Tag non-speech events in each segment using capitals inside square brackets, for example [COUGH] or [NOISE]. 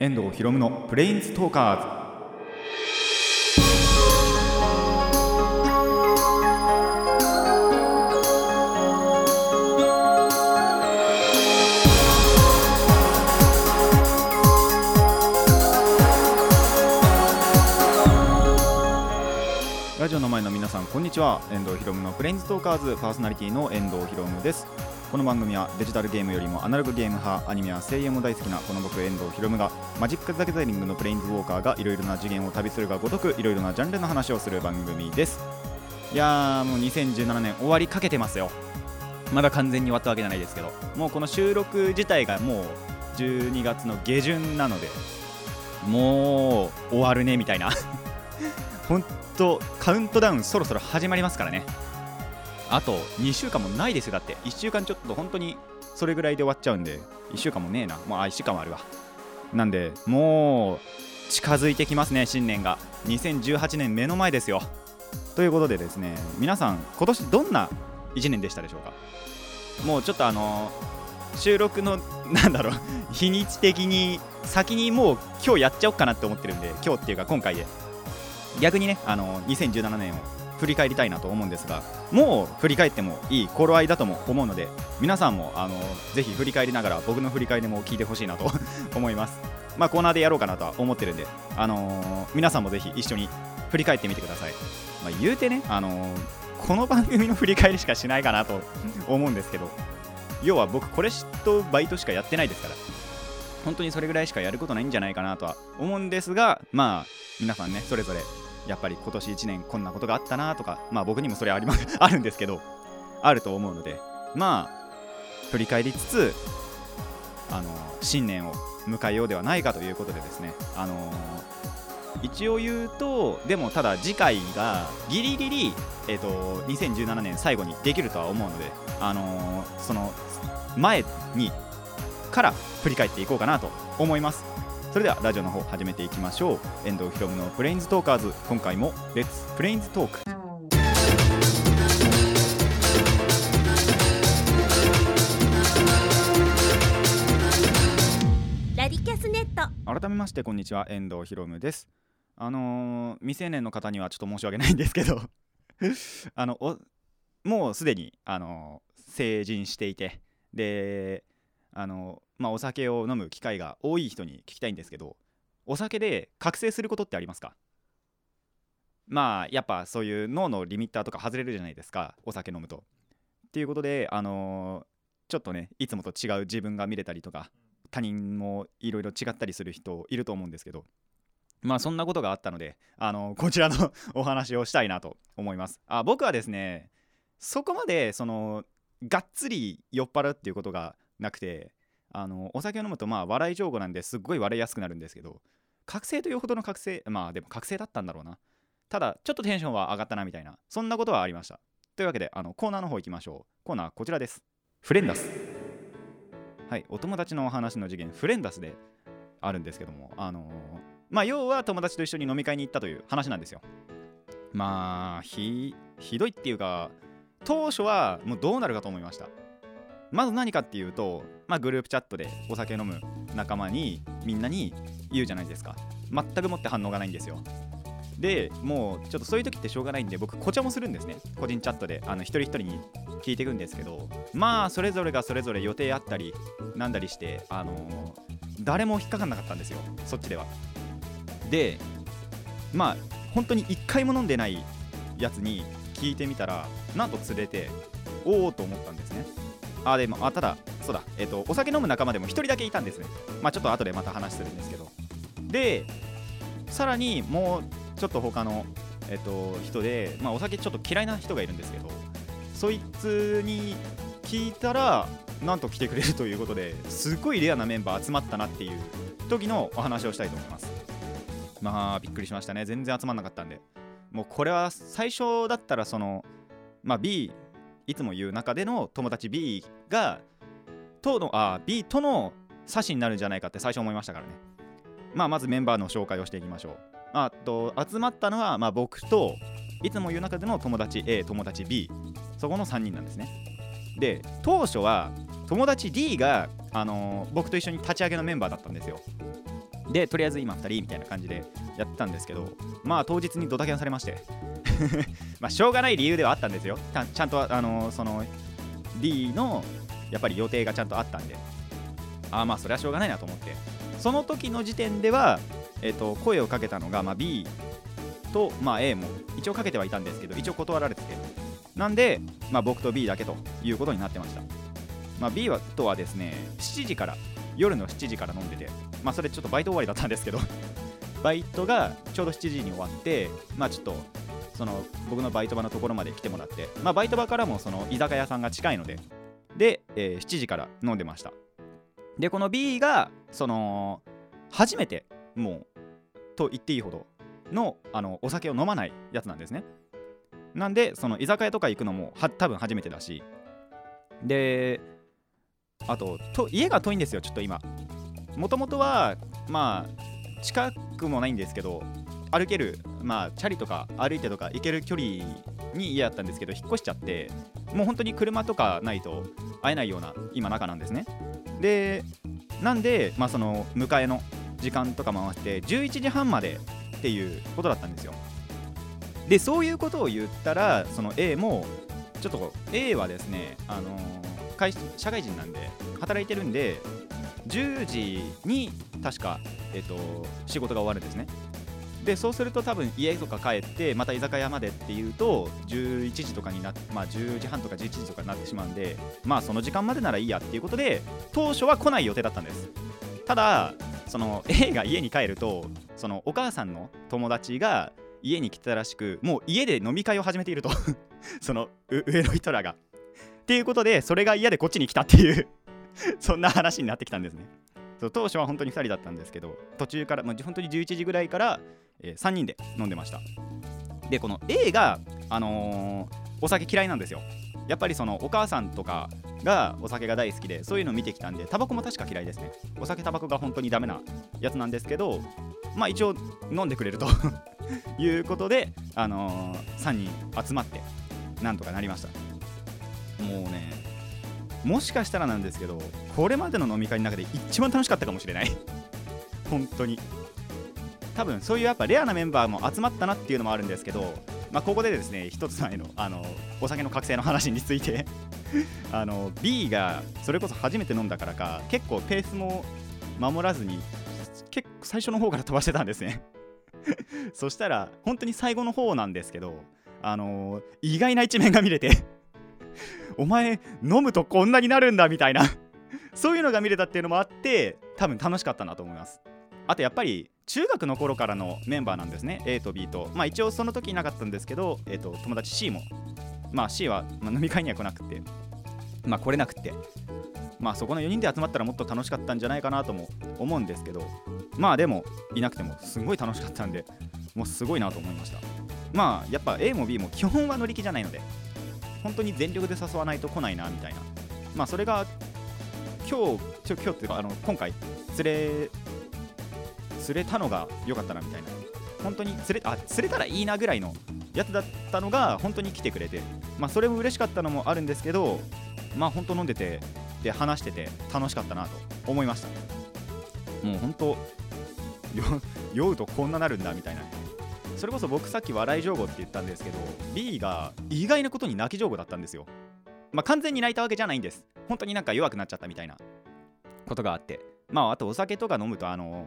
遠藤ひろむのプレインズトーカーズラジオの前の皆さんこんにちは。遠藤ひろむのプレインズトーカーズパーソナリティの遠藤ひろむです。この番組はデジタルゲームよりもアナログゲーム派アニメや声優も大好きなこの僕遠藤ひろむがマジック・ザ・ギャザリングのプレインズウォーカーがいろいろな次元を旅するがごとくいろいろなジャンルの話をする番組です。いやーもう2017年終わりかけてますよ。まだ完全に終わったわけじゃないですけどもうこの収録自体がもう12月の下旬なのでもう終わるねみたいな。[LAUGHS] 本当カウントダウンそろそろ始まりますからね。あと2週間もないですよだって。1週間ちょっと本当にそれぐらいで終わっちゃうんで。1週間もねえな。もうあ1週間もあるわ。なんでもう近づいてきますね新年が。2018年目の前ですよ。ということでですね皆さん今年どんな1年でしたでしょうか？もうちょっとあの収録のなんだろう。日にち的に先にもう今日やっちゃおうかなって思ってるんで今日っていうか今回で。逆にねあの2017年を振り返りたいなと思うんですがもう振り返ってもいい頃合いだとも思うので皆さんもあのぜひ振り返りながら僕の振り返りも聞いてほしいなと思います。[LAUGHS] まあコーナーでやろうかなとは思ってるんであのー皆さんもぜひ一緒に振り返ってみてください、まあ、言うてねあのーこの番組の振り返りしかしないかなと思うんですけど要は僕これとバイトしかやってないですから本当にそれぐらいしかやることないんじゃないかなとは思うんですがまあ皆さんねそれぞれやっぱり今年1年こんなことがあったなとかまあ僕にもそれありま [LAUGHS] あるんですけどあると思うのでまあ振り返りつつあの新年を迎えようではないかということでですねあの一応言うとでもただ次回がギリギリ、えー、と2017年最後にできるとは思うのであのその前にから振り返っていこうかなと思います。それではラジオの方始めていきましょう。遠藤ひろむのプレインズトーカーズ。今回も Let's プレインズトークラディキャスネット。改めましてこんにちは。遠藤ひろむです。あのー未成年の方にはちょっと申し訳ないんですけど。[LAUGHS] あのおもうすでにあのー成人していて。であのまあお酒を飲む機会が多い人に聞きたいんですけどお酒で覚醒することってありますか？まあやっぱそういう脳のリミッターとか外れるじゃないですかお酒飲むと。っていうことであのーちょっとねいつもと違う自分が見れたりとか他人もいろいろ違ったりする人いると思うんですけどまあそんなことがあったのであのこちらのお話をしたいなと思います。あ僕はですねそこまでそのがっつり酔っ払うっていうことがなくてあのお酒を飲むとまあ笑い上手なんですっごい笑いやすくなるんですけど覚醒というほどの覚醒まあでも覚醒だったんだろうな。ただちょっとテンションは上がったなみたいなそんなことはありました。というわけであのコーナーの方行きましょう。コーナーこちらです。フレンダス。はいお友達のお話の次元フレンダスであるんですけどもあのーまあ要は友達と一緒に飲み会に行ったという話なんですよ。まあひどいっていうか当初はもうどうなるかと思いました。まず何かっていうと、まあ、グループチャットでお酒飲む仲間にみんなに言うじゃないですか。全くもって反応がないんですよ。でもうちょっとそういう時ってしょうがないんで僕紅茶もするんですね。個人チャットで。あの一人一人に聞いていくんですけどまあそれぞれがそれぞれ予定あったりなんだりしてあのー誰も引っかかんなかったんですよ。そっちでは。でまあ本当に1回も飲んでないやつに聞いてみたらなんと釣れておおと思ったんですね。あでもあただそうだ。えっ、とお酒飲む仲間でも1人だけいたんですね。まあちょっと後でまた話するんですけど。でさらにもうちょっと他のえっ、と人でまあお酒ちょっと嫌いな人がいるんですけどそいつに聞いたらなんと来てくれるということですごいレアなメンバー集まったなっていう時のお話をしたいと思います。まあびっくりしましたね。全然集まんなかったんで。もうこれは最初だったらそのまあ B いつも言う中での友達 B がとのあ B との差しになるんじゃないかって最初思いましたからね。まあまずメンバーの紹介をしていきましょう。あと集まったのはまあ僕といつも言う中での友達 A 友達 B そこの3人なんですね。で当初は友達 D が、あのー僕と一緒に立ち上げのメンバーだったんですよ。でとりあえず今2人みたいな感じでやってたんですけどまあ当日にドタキャンされまして。[LAUGHS] まあしょうがない理由ではあったんですよ。ちゃんとあのその D のやっぱり予定がちゃんとあったんで。ああまあそれはしょうがないなと思って。その時の時点では、えー、と声をかけたのが、まあ、B と、まあ、A も一応かけてはいたんですけど一応断られてて。なんで、まあ、僕と B だけということになってました、まあ、B はとはですね7時から夜の7時から飲んでて。まあそれちょっとバイト終わりだったんですけど [LAUGHS] バイトがちょうど7時に終わってまあちょっとその僕のバイト場のところまで来てもらって、まあ、バイト場からもその居酒屋さんが近いのでで、えー、7時から飲んでました。でこの B がその初めてもうと言っていいほどのあのお酒を飲まないやつなんですね。なんでその居酒屋とか行くのもは多分初めてだし。であとと家が遠いんですよちょっと今。もともとはまあ近くもないんですけど歩けるまあチャリとか歩いてとか行ける距離に家あったんですけど引っ越しちゃってもう本当に車とかないと会えないような今中なんですね。でなんでまあその迎えの時間とか回して11時半までっていうことだったんですよ。でそういうことを言ったらその A もちょっと A はですねあのー、会社会人なんで働いてるんで10時に確か、えーと、仕事が終わるんですね。でそうすると多分家とか帰ってまた居酒屋までっていうと11時とかになって、まあ、10時半とか11時とかになってしまうんでまあその時間までならいいやっていうことで当初は来ない予定だったんです。ただその A が家に帰るとそのお母さんの友達が家に来たらしくもう家で飲み会を始めていると。[LAUGHS] その上の人らが。っていうことでそれが嫌でこっちに来たっていう。[LAUGHS] そんな話になってきたんですね。そう当初は本当に2人だったんですけど途中から、まあ、本当に11時ぐらいから、えー、3人で飲んでました。でこの A が、あのー、お酒嫌いなんですよ。やっぱりそのお母さんとかがお酒が大好きでそういうのを見てきたんでタバコも確か嫌いですね。お酒タバコが本当にダメなやつなんですけどまあ一応飲んでくれると [LAUGHS] いうことで、あのー、3人集まってなんとかなりました。もうねもしかしたらなんですけどこれまでの飲み会の中で一番楽しかったかもしれない。[LAUGHS] 本当に。多分そういうやっぱレアなメンバーも集まったなっていうのもあるんですけどまあ、ここでですね一つ前のあのお酒の覚醒の話について。[LAUGHS] あの B がそれこそ初めて飲んだからか結構ペースも守らずに結構最初の方から飛ばしてたんですね。[LAUGHS] そしたら本当に最後の方なんですけどあの意外な一面が見れて。[LAUGHS] お前飲むとこんなになるんだみたいな。[LAUGHS] そういうのが見れたっていうのもあって多分楽しかったなと思います。あとやっぱり中学の頃からのメンバーなんですね。A と B と。まあ一応その時いなかったんですけど、えー、と友達 C も。まあ C は、ま飲み会には来なくて。まあ来れなくて。まあそこの4人で集まったらもっと楽しかったんじゃないかなとも思うんですけど。まあでもいなくてもすごい楽しかったんでもうすごいなと思いました。まあやっぱ A も B も基本は乗り気じゃないので。本当に全力で誘わないと来ないなみたいな。まあそれが今日今日っていうかあの今回連れ釣れたのが良かったなみたいな。本当に釣れあ釣れたらいいなぐらいのやつだったのが本当に来てくれて。まあそれも嬉しかったのもあるんですけどまあ本当飲んでてで話してて楽しかったなと思いました。もう本当酔うとこんななるんだみたいな。それこそ僕さっき笑い上手って言ったんですけど B が意外なことに泣き上手だったんですよ。まあ完全に泣いたわけじゃないんです。本当になんか弱くなっちゃったみたいなことがあって。まああとお酒とか飲むとあの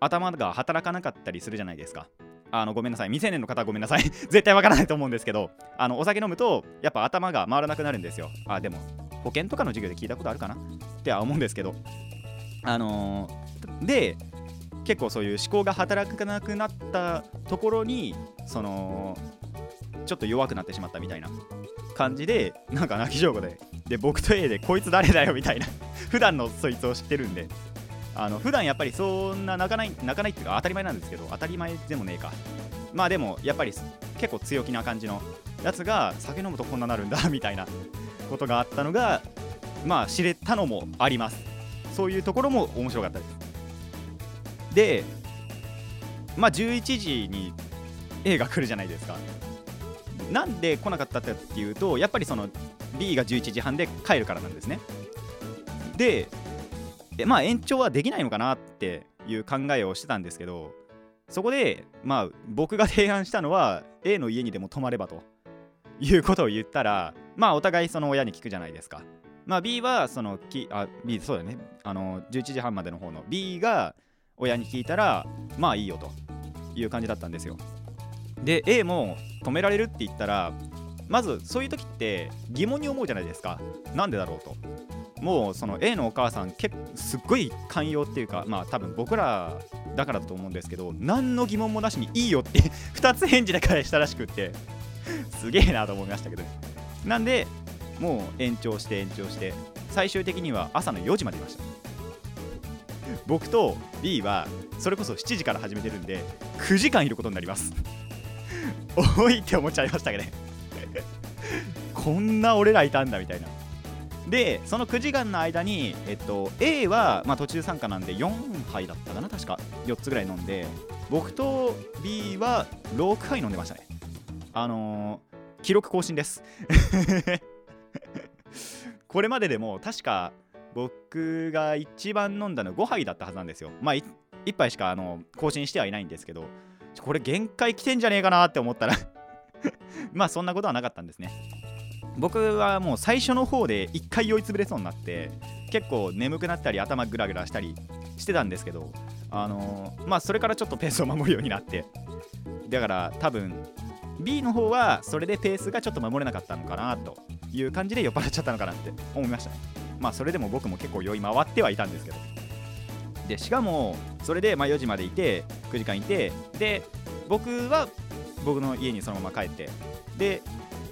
頭が働かなかったりするじゃないですか。あのごめんなさい。未成年の方はごめんなさい。[LAUGHS] 絶対わからないと思うんですけど。あのお酒飲むとやっぱ頭が回らなくなるんですよ。あでも保険とかの授業で聞いたことあるかな？っては思うんですけど。あのー、で結構そういう思考が働かなくなったところにそのちょっと弱くなってしまったみたいな感じでなんか泣き上手でで僕と A でこいつ誰だよみたいな [LAUGHS] 普段のそいつを知ってるんで。あの普段やっぱりそんな泣かない泣かないっていうか当たり前なんですけど当たり前でもねえか。まあでもやっぱり結構強気な感じのやつが酒飲むとこんななるんだみたいなことがあったのがまあ知れたのもあります。そういうところも面白かったです。でまあ11時に A が来るじゃないですか。なんで来なかったっていうとやっぱりその B が11時半で帰るからなんですね。でまあ延長はできないのかなっていう考えをしてたんですけどそこでまあ僕が提案したのは A の家にでも泊まればということを言ったらまあお互いその親に聞くじゃないですか。まあ B はそのきあ B そうだね。あの11時半までの方の B が親に聞いたらまあいいよという感じだったんですよ。で A も止められるって言ったらまずそういう時って疑問に思うじゃないですか。なんでだろうと。もうその A のお母さんけすっごい寛容っていうかまあ多分僕らだからだと思うんですけど何の疑問もなしにいいよって [LAUGHS] 2つ返事で返したらしくってすげえなと思いましたけど。なんでもう延長して延長して最終的には朝の4時までいました。僕と B はそれこそ7時から始めてるんで9時間いることになります。[LAUGHS] 多いって思っちゃいましたけどね。[LAUGHS] こんな俺らいたんだみたいな。でその9時間の間に、えっと、A は、まあ、途中参加なんで4杯だったかな確か。4つぐらい飲んで僕と B は6杯飲んでましたね。あのー、記録更新です。[LAUGHS] これまででも確か僕が一番飲んだの5杯だったはずなんですよ。まあ 1, 杯しかあの更新してはいないんですけどこれ限界来てんじゃねえかなって思ったら [LAUGHS] まあそんなことはなかったんですね。僕はもう最初の方で1回酔いつぶれそうになって結構眠くなったり頭グラグラしたりしてたんですけどあの、まあそれからちょっとペースを守るようになって。だから多分 B の方はそれでペースがちょっと守れなかったのかなという感じで酔っ払っちゃったのかなって思いましたね。まあそれでも僕も結構酔い回ってはいたんですけど。でしかもそれでま4時までいて9時間いてで僕は僕の家にそのまま帰ってで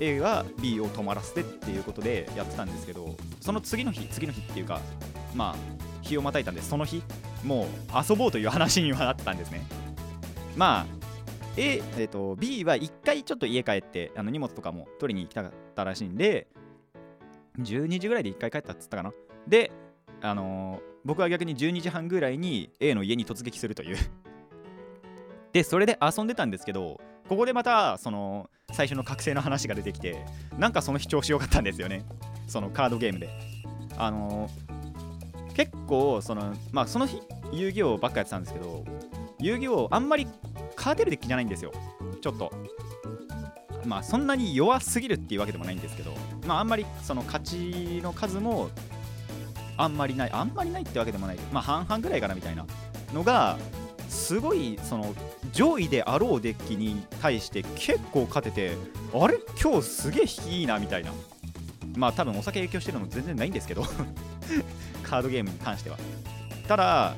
A は B を泊まらせてっていうことでやってたんですけどその次の日次の日っていうかまあ日をまたいたんでその日もう遊ぼうという話にはなったんですね。まあ A、えーと、B は1回ちょっと家帰ってあの荷物とかも取りに行きたかったらしいんで12時ぐらいで1回帰ったっつったかな。であのー、僕は逆に12時半ぐらいに A の家に突撃するという。[LAUGHS] でそれで遊んでたんですけどここでまたその最初の覚醒の話が出てきてなんかその日調子良かったんですよね。そのカードゲームで。あのー、結構そのまあその日遊戯王ばっかやってたんですけど遊戯王あんまりカーテルデッキじゃないんですよ。ちょっと。まあそんなに弱すぎるっていうわけでもないんですけど。まああんまりその勝ちの数もあんまりない。あんまりないってわけでもない。まあ半々ぐらいかなみたいなのがすごいその上位であろうデッキに対して結構勝ててあれ？今日すげえいいなみたいな。まあ多分お酒影響してるのも全然ないんですけど。[LAUGHS] カードゲームに関しては。ただ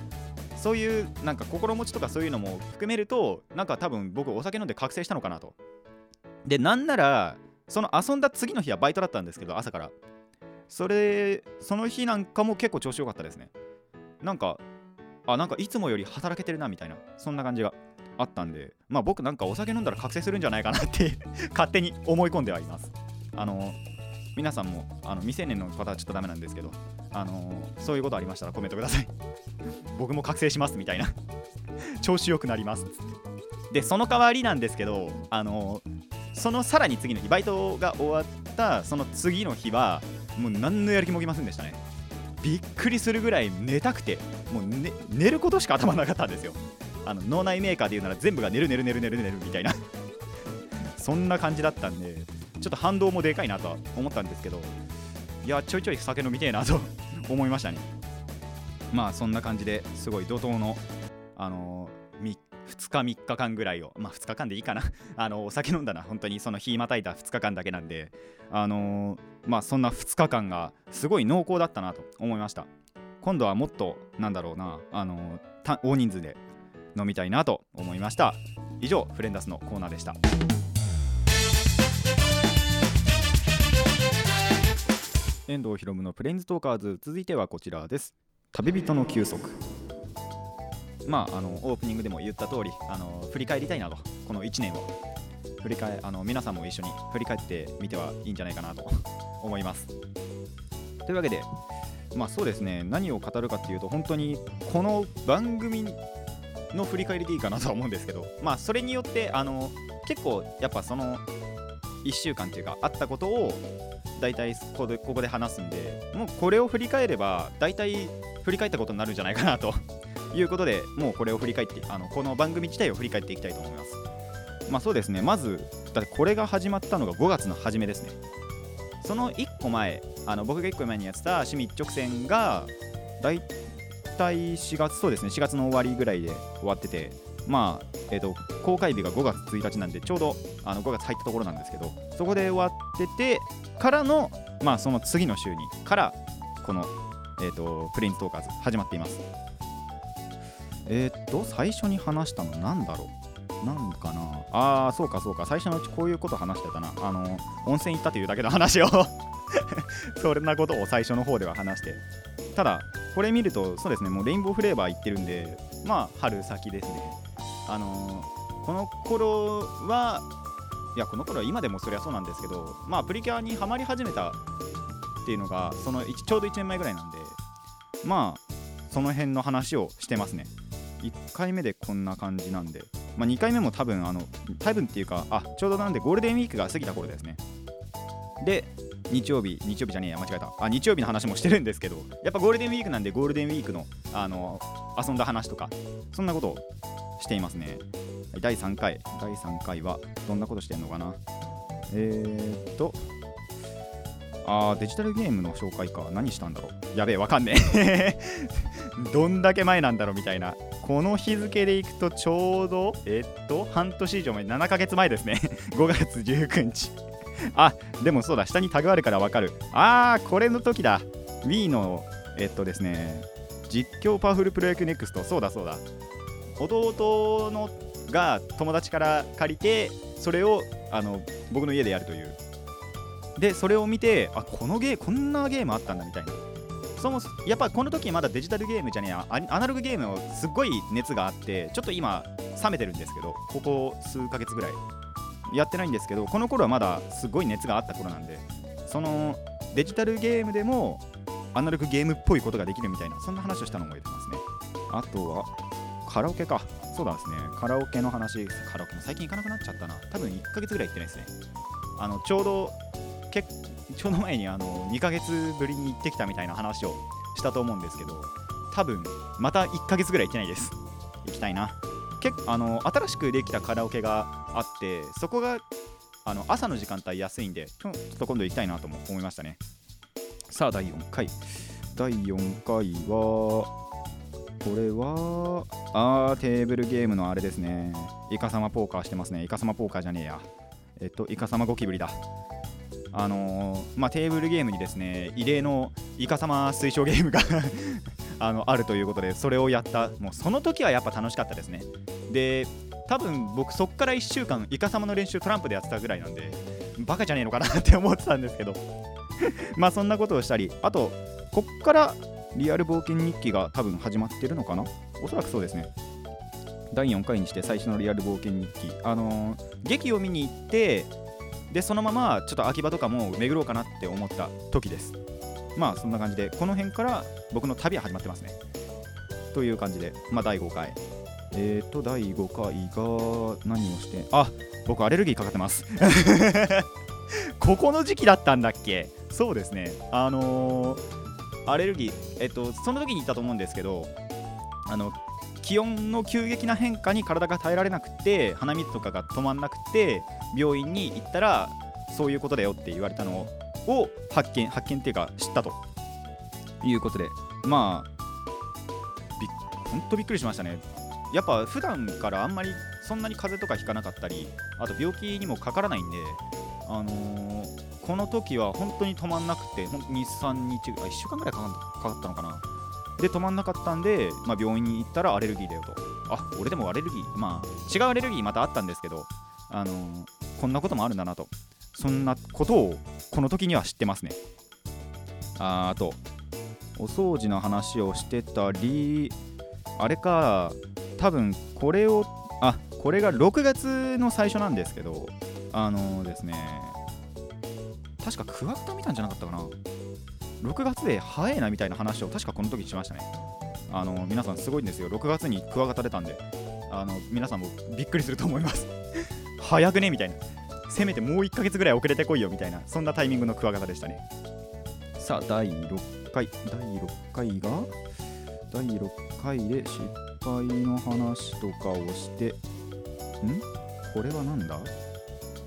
そういうなんか心持ちとかそういうのも含めるとなんか多分僕お酒飲んで覚醒したのかなと。でなんならその遊んだ次の日はバイトだったんですけど朝から。それその日なんかも結構調子良かったですね。なんかあなんかいつもより働けてるなみたいなそんな感じがあったんでまあ僕なんかお酒飲んだら覚醒するんじゃないかなって [LAUGHS] 勝手に思い込んではいます。あの皆さんもあの未成年の方はちょっとダメなんですけどあのそういうことありましたらコメントください。[LAUGHS] 僕も覚醒しますみたいな。[LAUGHS] 調子よくなります。でその代わりなんですけどあのそのさらに次の日バイトが終わったその次の日はもう何のやる気も起きませんでしたね。びっくりするぐらい寝たくてもう、ね、寝ることしか頭なかったんですよ。あの脳内メーカーで言うなら全部が寝る寝る寝る寝る寝るみたいな。[LAUGHS] そんな感じだったんでちょっと反動もでかいなとは思ったんですけどいやちょいちょい酒飲みてえなと [LAUGHS] 思いましたね。まあそんな感じですごい怒涛のあの、2日3日間ぐらいをまあ2日間でいいかな。[LAUGHS] あのお酒飲んだな。本当にその日またいた2日間だけなんで。あのー、まあそんな2日間がすごい濃厚だったなと思いました。今度はもっとなんだろうな。あのー、大人数で飲みたいなと思いました。以上フレンダスのコーナーでした。遠藤ひろむのプレインズトーカーズ。続いてはこちらです。旅人の休息。まあ、あのオープニングでも言った通りあの振り返りたいなと。この1年を。振り返あの皆さんも一緒に振り返ってみてはいいんじゃないかなと。[LAUGHS] 思います。というわけでまあそうですね。何を語るかっていうと本当にこの番組の振り返りでいいかなとは思うんですけどまあそれによってあの結構やっぱその1週間っていうかあったことを大体ここでここで話すんでもうこれを振り返れば大体振り返ったことになるんじゃないかなと。[LAUGHS] いうことでもうこれを振り返ってあのこの番組自体を振り返っていきたいと思います。まあそうですね。まずだこれが始まったのが5月の初めですね。その1個前あの僕が1個前にやってた趣味一直線がだいたい4月そうですね。4月の終わりぐらいで終わっててまあえーと公開日が5月1日なんでちょうどあの5月入ったところなんですけどそこで終わっててからのまあその次の週にからこの、えー、とプレインストーカーズ始まっています。えっ、と最初に話したのなんだろう？なんかな？あーそうかそうか。最初のうちこういうこと話してたな。あの温泉行ったというだけの話を。[LAUGHS] そんなことを最初の方では話して。ただこれ見るとそうですねもうレインボーフレーバー行ってるんでまあ春先ですね。あのこの頃はいやこの頃は今でもそりゃそうなんですけどまあプリキュアにはまり始めたっていうのがそのちょうど1年前ぐらいなんでまあその辺の話をしてますね。1回目でこんな感じなんで、まあ、2回目も多分あの多分っていうかあちょうどなんでゴールデンウィークが過ぎた頃ですね。で日曜日日曜日じゃねえや間違えた。あ日曜日の話もしてるんですけどやっぱゴールデンウィークなんでゴールデンウィークのあの遊んだ話とかそんなことをしていますね。第3回第3回はどんなことしてんのかな？えー、っとあデジタルゲームの紹介か。何したんだろう？やべえわかんねえ。[LAUGHS] どんだけ前なんだろうみたいな。この日付でいくとちょうどえっと半年以上前7ヶ月前ですね。[LAUGHS] 5月19日。あでもそうだ。下にタグあるからわかる。あーこれの時だ。Wii のえっとですね実況パワフルプロ野球ネクスト。そうだそうだ。弟のが友達から借りてそれをあの僕の家でやるという。でそれを見てあこのゲーこんなゲームあったんだみたいな。そもそやっぱこの時まだデジタルゲームじゃねえや。アアナログゲームをすっごい熱があってちょっと今冷めてるんですけどここ数ヶ月ぐらい。やってないんですけどこの頃はまだすごい熱があった頃なんでそのデジタルゲームでもアナログゲームっぽいことができるみたいなそんな話をしたのを覚えてますね。あとはカラオケか。そうだですね。カラオケの話。カラオケも最近行かなくなっちゃったな。多分1ヶ月ぐらい行ってないですね。あのちょうどけちょうど前にあの2ヶ月ぶりに行ってきたみたいな話をしたと思うんですけど多分また1ヶ月ぐらい行ってないです。行きたいな。結あの新しくできたカラオケがあってそこがあの朝の時間帯安いんでちょっと今度行きたいなとも思いましたね。さあ第4回。第4回はこれはあーテーブルゲームのあれですね。イカサマポーカーしてますね。イカサマポーカーじゃねえや。えっとイカサマゴキブリだ。あのーまあ、テーブルゲームにですね異例のイカサマ推奨ゲームが [LAUGHS] あのあるということでそれをやった。もうその時はやっぱ楽しかったですね。で多分僕そっから1週間イカサマの練習トランプでやってたぐらいなんでバカじゃねえのかなって思ってたんですけど。[LAUGHS] まあそんなことをしたりあとこっからリアル冒険日記が多分始まってるのかな？おそらくそうですね。第4回にして最初のリアル冒険日記。あのー劇を見に行ってでそのままちょっと秋葉とかも巡ろうかなって思った時です。まあそんな感じでこの辺から僕の旅は始まってますね。という感じでまあ第5回。えーと第5回が何をしてあ僕アレルギーかかってます。[LAUGHS] ここの時期だったんだっけ？そうですね。あのーアレルギーえっとその時に言ったと思うんですけどあの気温の急激な変化に体が耐えられなくて鼻水とかが止まんなくて病院に行ったらそういうことだよって言われたのを発見発見っていうか知ったと。いうことで。まあびっほんとびっくりしましたね。やっぱ普段からあんまりそんなに風邪とかひかなかったりあと病気にもかからないんであのーこの時は本当に止まんなくてほんと23日あ1週間ぐらいかかったのかな。で止まんなかったんで、まあ、病院に行ったらアレルギーだよと。あ俺でもアレルギーまあ違うアレルギーまたあったんですけどあのーこんなこともあるんだなと。そんなことをこの時には知ってますね。ああとお掃除の話をしてたりあれか多分これをあこれが6月の最初なんですけどあのーですね確かクワガタ見たんじゃなかったかな。6月で早いなみたいな話を確かこの時しましたね。あの皆さんすごいんですよ。6月にクワガタ出たんであの皆さんもびっくりすると思います。[LAUGHS] 早くねみたいな。せめてもう1ヶ月ぐらい遅れてこいよみたいなそんなタイミングのクワガタでしたね。さあ第6回第6回が第6回で失敗の話とかをしてん？これはなんだ？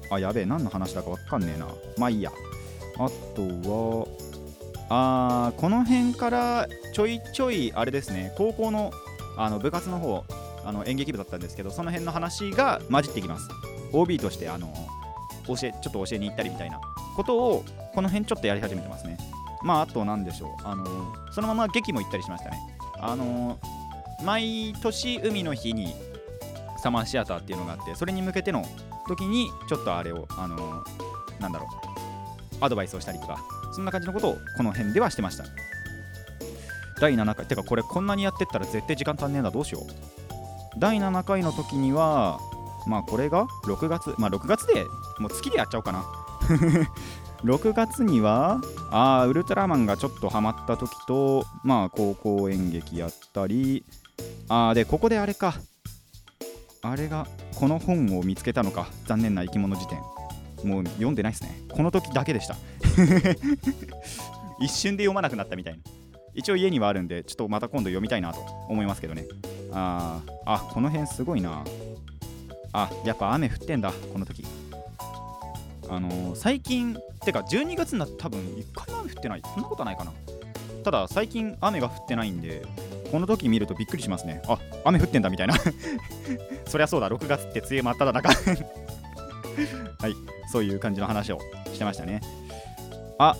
あやべえ何の話だかわかんねえな。まあいいや。あとはあーこの辺からちょいちょいあれですね。高校のあの部活の方あの演劇部だったんですけどその辺の話が混じってきます。OB としてあの教えちょっと教えに行ったりみたいな。ことをこの辺ちょっとやり始めてますね。まああと何でしょう。あのそのまま劇も行ったりしましたね。あの毎年海の日にサマーシアターっていうのがあってそれに向けての時にちょっとあれをあのなんだろうアドバイスをしたりとかそんな感じのことをこの辺ではしてました。第7回てかこれこんなにやってったら絶対時間足んねえなどうしよう。第7回の時にはまあこれが6月まあ6月でもう月でやっちゃおうかな。[LAUGHS] 6月にはあウルトラマンがちょっとハマった時とまあ高校演劇やったりあーでここであれか。あれがこの本を見つけたのか。残念な生き物辞典。もう読んでないですね。この時だけでした。[LAUGHS] 一瞬で読まなくなったみたいな。一応家にはあるんでちょっとまた今度読みたいなと思いますけどね。ああこの辺すごいな。あやっぱ雨降ってんだ。この時。あのー最近てか12月になって多分1回も雨降ってない。そんなことないかな。ただ最近雨が降ってないんでこの時見るとびっくりしますね。あ雨降ってんだみたいな。[LAUGHS] そりゃそうだ。6月って梅雨真っ只中。[LAUGHS] はい。そういう感じの話をしてましたね。あ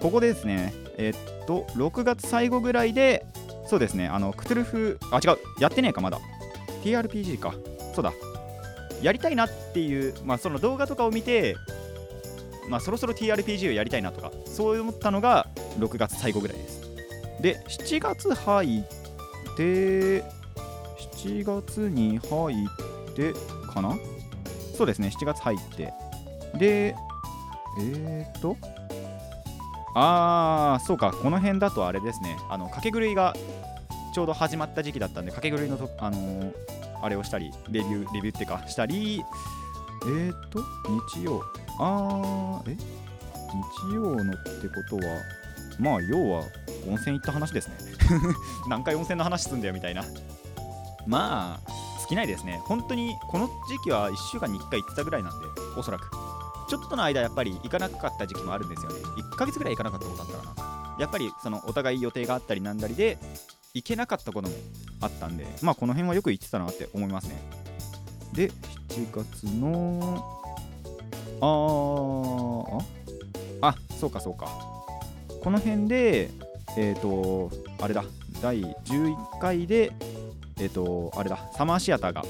ここでですね。えっと6月最後ぐらいでそうですね。あのクトゥルフあ違う。やってねえかまだ。TRPG か。そうだ。やりたいなっていう、まあ、その動画とかを見て、まあ、そろそろ TRPG をやりたいなとかそう思ったのが6月最後ぐらいです。で7月入って7月に入ってかな？そうですね7月入って。でえー、っと？あーそうかこの辺だとあれですね。あの掛け狂いがちょうど始まった時期だったんで掛け狂いのとあのーあれをしたりレビューレビューってかしたりえー、っと？日曜。あーえ？日曜のってことはまあ要は温泉行った話ですね。[LAUGHS] 何回温泉の話すんだよみたいな。まあ尽きないですね。本当にこの時期は1週間に1回行ってたぐらいなんでおそらく。ちょっとの間やっぱり行かなかった時期もあるんですよね。1ヶ月ぐらい行かなかったことあったかな。やっぱりそのお互い予定があったりなんだりで行けなかったこともあったんでまあこの辺はよく行ってたなって思いますね。で7月のあーああそうかそうか。この辺でえっ、とあれだ第11回でえっ、とあれだサマーシアターが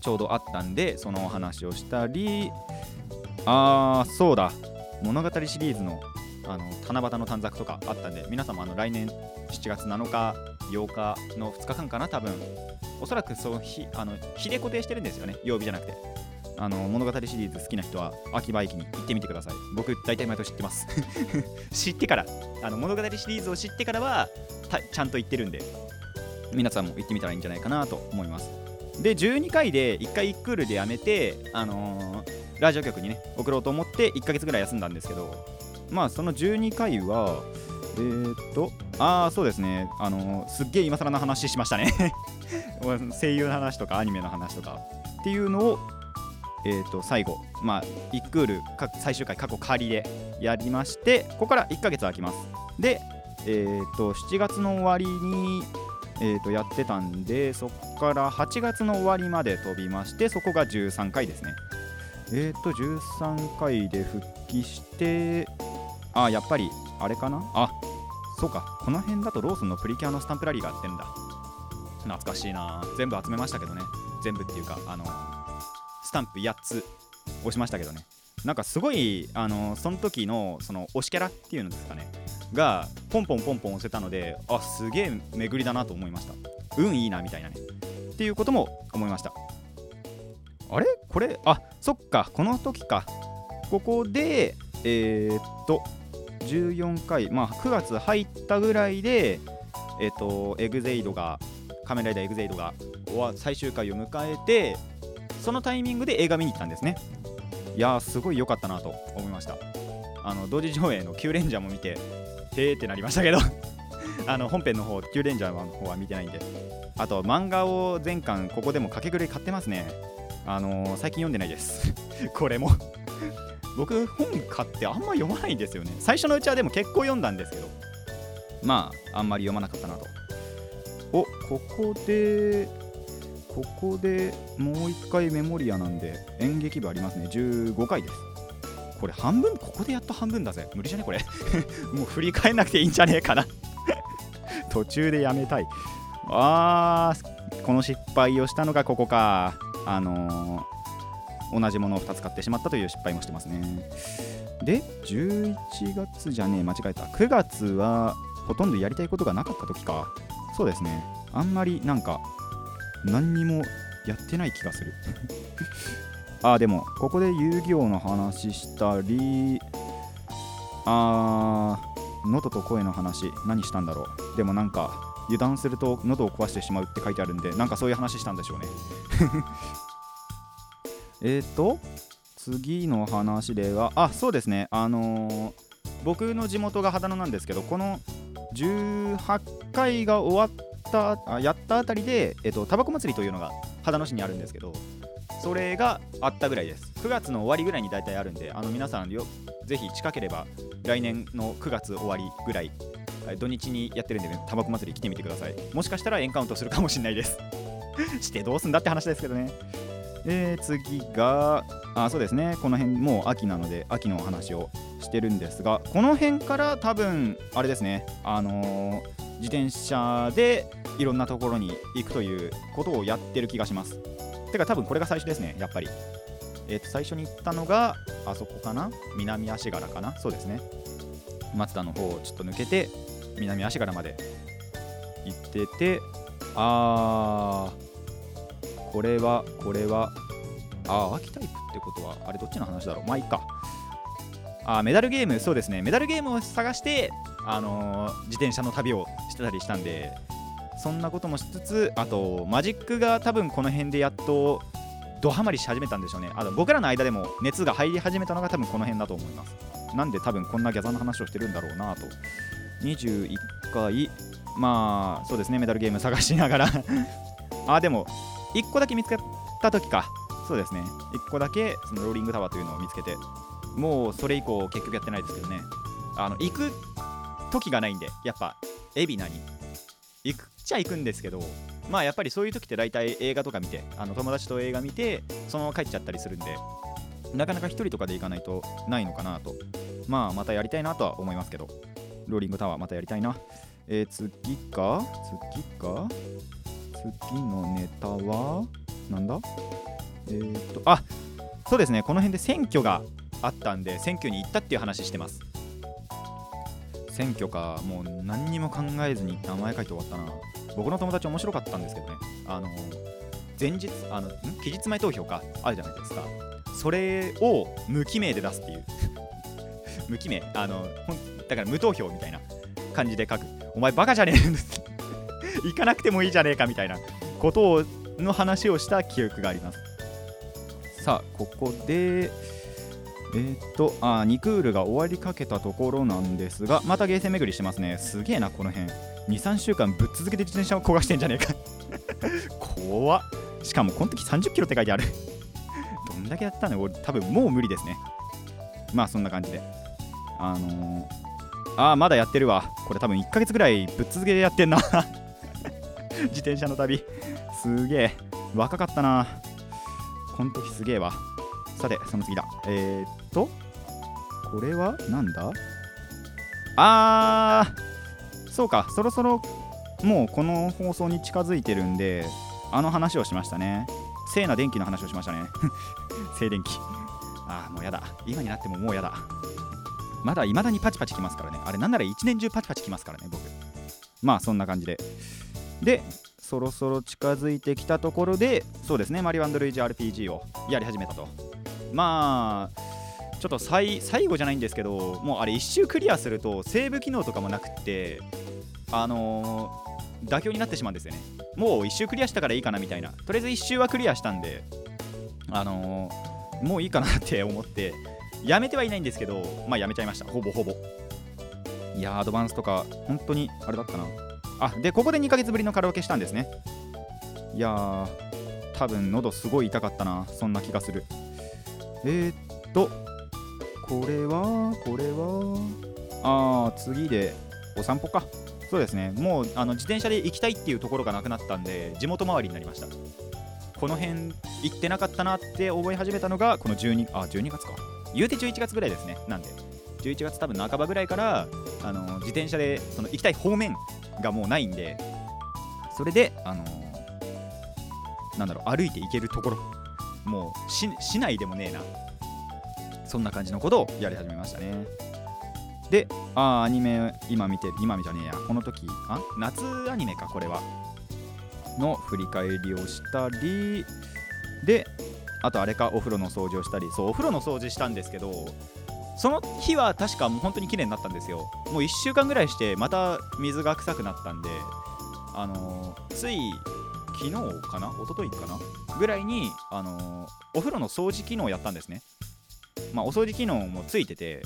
ちょうどあったんでそのお話をしたりあーそうだ物語シリーズのあの七夕の短冊とかあったんで皆様あの来年7月7日8日の2日間かな多分。おそらくその日あの日で固定してるんですよね曜日じゃなくて。あの物語シリーズ好きな人は秋葉駅に行ってみてください。僕大体毎年知ってます。[LAUGHS] 知ってから。あの物語シリーズを知ってからはちゃんと行ってるんで皆さんも行ってみたらいいんじゃないかなと思います。で12回で1回1クールでやめてあのーラジオ局にね送ろうと思って1ヶ月ぐらい休んだんですけどまあその12回はえー、っとああそうですね。あのーすっげえ今更の話しましたね。[LAUGHS] 声優の話とかアニメの話とかっていうのをえー、と最後、まあ、1クール最終回過去仮でやりましてここから1ヶ月空きます。で、えー、と7月の終わりに、えー、とやってたんでそこから8月の終わりまで飛びましてそこが13回ですね。えっ、と13回で復帰してあやっぱりあれかな？あそうか。この辺だとローソンのプリキュアのスタンプラリーがやってんだ。懐かしいな。全部集めましたけどね。全部っていうかあのスタンプ8つ押しましたけどね。なんかすごいあのその時のその推しキャラっていうのですかね。がポンポンポンポン押せたのであすげえ巡りだなと思いました。運いいなみたいなね。っていうことも思いました。あれ？これ？あそっか。この時か。ここでえー、っと14回。まあ9月入ったぐらいでえーっとエグゼイドが仮面ライダーエグゼイドが最終回を迎えてそのタイミングで映画見に行ったんですね。いやーすごい良かったなと思いました。あの同時上映の「キューレンジャー」も見てへーってなりましたけど。[LAUGHS] あの本編の方キューレンジャーの方は見てないんで。あと漫画を全巻ここでも掛け狂い買ってますね。あのー最近読んでないです。[LAUGHS] これも。僕本買ってあんま読まないんですよね。最初のうちはでも結構読んだんですけど。まああんまり読まなかったなと。おここでここでもう一回メモリアなんで演劇部ありますね。15回です。これ半分ここでやっと半分だぜ。無理じゃね？これ。[LAUGHS] もう振り返んなくていいんじゃねえかな。[LAUGHS] 途中でやめたい。あーこの失敗をしたのがここか。あのー同じものを2つ買ってしまったという失敗もしてますね。で11月じゃねえ。間違えた。9月はほとんどやりたいことがなかった時か。そうですね。あんまりなんか何にもやってない気がする。[LAUGHS] あでもここで遊戯王の話したりあー喉と声の話何したんだろう。でもなんか油断すると喉を壊してしまうって書いてあるんでなんかそういう話したんでしょうね。[LAUGHS] えっと次の話ではあそうですね。あのー僕の地元が秦野なんですけどこの18回が終わった。あやったあたりで、えっと、タバコ祭りというのが秦野市にあるんですけどそれがあったぐらいです。9月の終わりぐらいに大体あるんであの皆さんよぜひ近ければ来年の9月終わりぐらいはい土日にやってるんでねタバコ祭り来てみてください。もしかしたらエンカウントするかもしれないです。[LAUGHS] してどうすんだって話ですけどね。えー、次があそうですね。この辺もう秋なので秋のお話をしてるんですがこの辺から多分あれですね。あのー自転車でいろんなところに行くということをやってる気がします。てか多分これが最初ですねやっぱり。えっ、と最初に行ったのがあそこかな？南足柄かな？そうですね。松田の方をちょっと抜けて南足柄まで行っててあーこれはこれはあー秋タイプってことはあれどっちの話だろう？まあいいか。あメダルゲームそうですね。メダルゲームを探してあのー自転車の旅をしてたりしたんでそんなこともしつつあとマジックが多分この辺でやっとドハマりし始めたんでしょうね。あの僕らの間でも熱が入り始めたのが多分この辺だと思います。なんで多分こんなギャザーの話をしてるんだろうなと。21回まあそうですね。メダルゲーム探しながら。[LAUGHS] あでも1個だけ見つけた時か。そうですね。1個だけそのローリングタワーというのを見つけて。もうそれ以降結局やってないですけどね。あの行く時がないんでやっぱ海老名に。行くっちゃ行くんですけどまあやっぱりそういう時って大体映画とか見てあの友達と映画見てそのまま帰っちゃったりするんでなかなか一人とかで行かないとないのかなと。まあまたやりたいなとは思いますけど。ローリングタワーまたやりたいな。えー、次か？次か？次のネタは？なんだ？えー、っとあそうですね。この辺で選挙があったんで選挙に行ったっていう話してます。選挙かもう何にも考えずに名前書いて終わったな。僕の友達面白かったんですけどね。あの前日あの期日前投票かあるじゃないですか。それを無記名で出すっていう。[LAUGHS] 無記名？あのだから無投票みたいな感じで書く。お前バカじゃねえんです行かなくてもいいじゃねえかみたいな。ことをの話をした記憶があります。さあここでえーっとあ2クールが終わりかけたところなんですがまたゲーセン巡りしてますね。すげえなこの辺。23週間ぶっ続けて自転車を焦がしてんじゃねえか。[LAUGHS] 怖っ。しかもこの時30キロって書いてある。[LAUGHS] どんだけやったの？俺多分もう無理ですね。まあそんな感じで。あのー、あまだやってるわ。これ多分1ヶ月ぐらいぶっ続けでやってんな。[LAUGHS] 自転車の旅。すげえ。若かったな。この時すげえわ。さてその次だ。えー、っとこれはなんだ？あーそうか。そろそろもうこの放送に近づいてるんであの話をしましたね。聖な電気の話をしましたね。[LAUGHS] 静電気。あーもうやだ。今になってももうやだ。まだ未だにパチパチきますからね。あれなんなら一年中パチパチきますからね僕。まあそんな感じで。でそろそろ近づいてきたところでそうですね。マリオルイージ RPG をやり始めたと。まあちょっと最最後じゃないんですけどもうあれ1周クリアするとセーブ機能とかもなくってあのー妥協になってしまうんですよね。もう1周クリアしたからいいかなみたいな。とりあえず1周はクリアしたんであのーもういいかなって思ってやめてはいないんですけどまあやめちゃいました。ほぼほぼ。いやアドバンスとか本当にあれだったな。あでここで2ヶ月ぶりのカラオケしたんですね。いやー多分喉すごい痛かったな。そんな気がする。えー、っとこれはこれはあー次でお散歩か。そうですね。もうあの自転車で行きたいっていうところがなくなったんで地元回りになりました。この辺行ってなかったなって思い始めたのがこの12あ12月か。言うて11月ぐらいですね。なんで。11月多分半ばぐらいからあの自転車でその行きたい方面がもうないんでそれであのなんだろう歩いて行けるところ。もう市市内でもねえな。そんな感じのことをやり始めましたね。であアニメ今見て今見じゃねえや。この時あ？夏アニメかこれは。の振り返りをしたりであとあれかお風呂の掃除をしたり。そうお風呂の掃除したんですけどその日は確かもう本当に綺麗になったんですよ。もう1週間ぐらいしてまた水が臭くなったんであのーつい昨日かな？一昨日かな？ぐらいにあのーお風呂の掃除機能をやったんですね。まあお掃除機能もついてて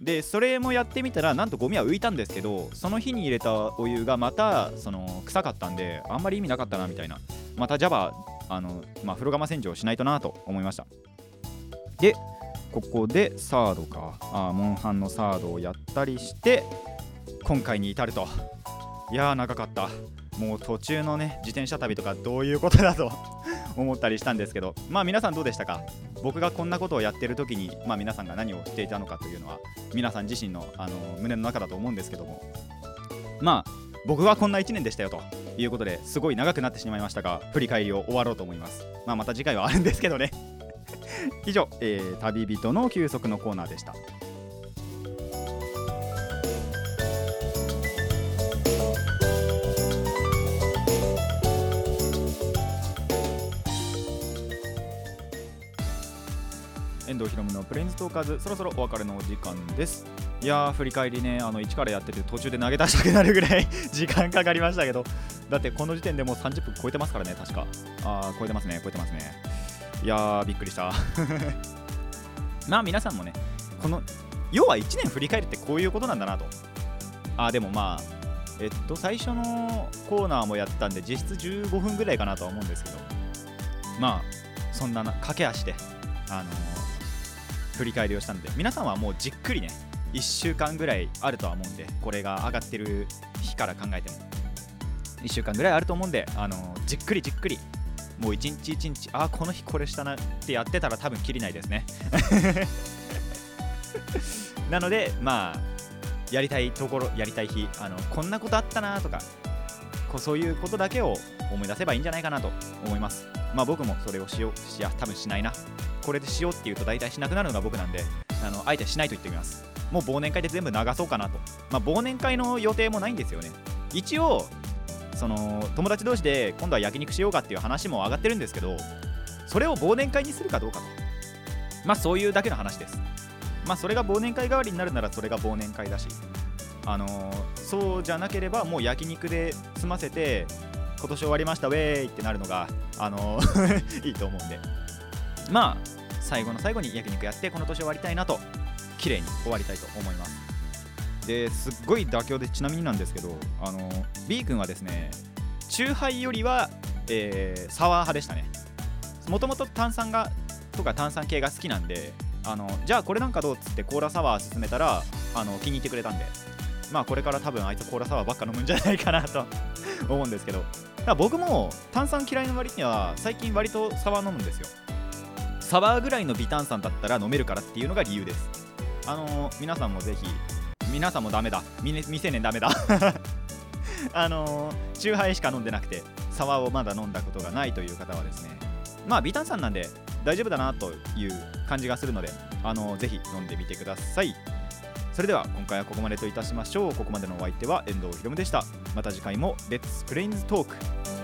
でそれもやってみたらなんとゴミは浮いたんですけどその日に入れたお湯がまたその臭かったんであんまり意味なかったなみたいな。また Java あの、まあ、風呂釜洗浄しないとなと思いました。でここでサードか。あモンハンのサードをやったりして今回に至ると。いやー長かった。もう途中のね自転車旅とかどういうことだと [LAUGHS] 思ったりしたんですけどまあ皆さんどうでしたか？僕がこんなことをやってる時にまあ皆さんが何をしていたのかというのは皆さん自身のあの胸の中だと思うんですけども。まあ僕はこんな1年でしたよということですごい長くなってしまいましたが振り返りを終わろうと思います。まあまた次回はあるんですけどね。[LAUGHS] 以上、えー旅人の休息のコーナーでした。遠藤ひろむのプレインズトーカーズそろそろお別れのお時間です。いやー振り返りねあの1からやってて途中で投げ出したくなるぐらい [LAUGHS] 時間かかりましたけど。だってこの時点でもう30分超えてますからね確か。あー超えてますね超えてますね。いやーびっくりした。[LAUGHS] まあ皆さんもねこの要は1年振り返るってこういうことなんだなと。あでもまあえっと最初のコーナーもやったんで実質15分ぐらいかなとは思うんですけど。まあそんなな駆け足であのー振り返りをしたので皆さんはもうじっくりね1週間ぐらいあるとは思うんでこれが上がってる日から考えても。1週間ぐらいあると思うんで、あのじっくりじっくりもう一日一日あーこの日これしたなってやってたら多分きりないですね。[LAUGHS] なのでまあやりたいところやりたい日あのこんなことあったなとかこうそういうことだけを思い出せばいいんじゃないかなと思います。まあ僕もそれをしようしや多分しないな。これでしようっていうと大体しなくなるのが僕なんであのあえてしないと言ってみます。もう忘年会で全部流そうかなと。まあ忘年会の予定もないんですよね。一応その友達同士で今度は焼肉しようかっていう話も上がってるんですけどそれを忘年会にするかどうかと。まあそういうだけの話です。まあそれが忘年会代わりになるならそれが忘年会だし。あのーそうじゃなければもう焼肉で済ませて今年終わりましたウェーイってなるのがあのー [LAUGHS] いいと思うんで。まあ最後の最後に焼肉やってこの年終わりたいなと綺麗に終わりたいと思います。ですっごい妥協でちなみになんですけどあの B 君はですねチューハイよりは、えーサワー派でしたね。もともと炭酸がとか炭酸系が好きなんであのじゃあこれなんかどうっつってコーラサワー勧めたらあの気に入ってくれたんでまあこれから多分あいつコーラサワーばっか飲むんじゃないかなと思うんですけど。僕も炭酸嫌いの割には最近割とサワー飲むんですよ。サワーぐらいの微炭酸だったら飲めるからっていうのが理由です。あのー皆さんもぜひ皆さんもダメだ。み未成年ダメだ。[LAUGHS] あのー、チューハイしか飲んでなくてサワーをまだ飲んだことがないという方はですね。まあ微炭酸なんで大丈夫だなという感じがするのであのーぜひ飲んでみてください。それでは今回はここまでといたしましょう。ここまでのお相手は遠藤ひろむでした。また次回もレッツプレインズトーク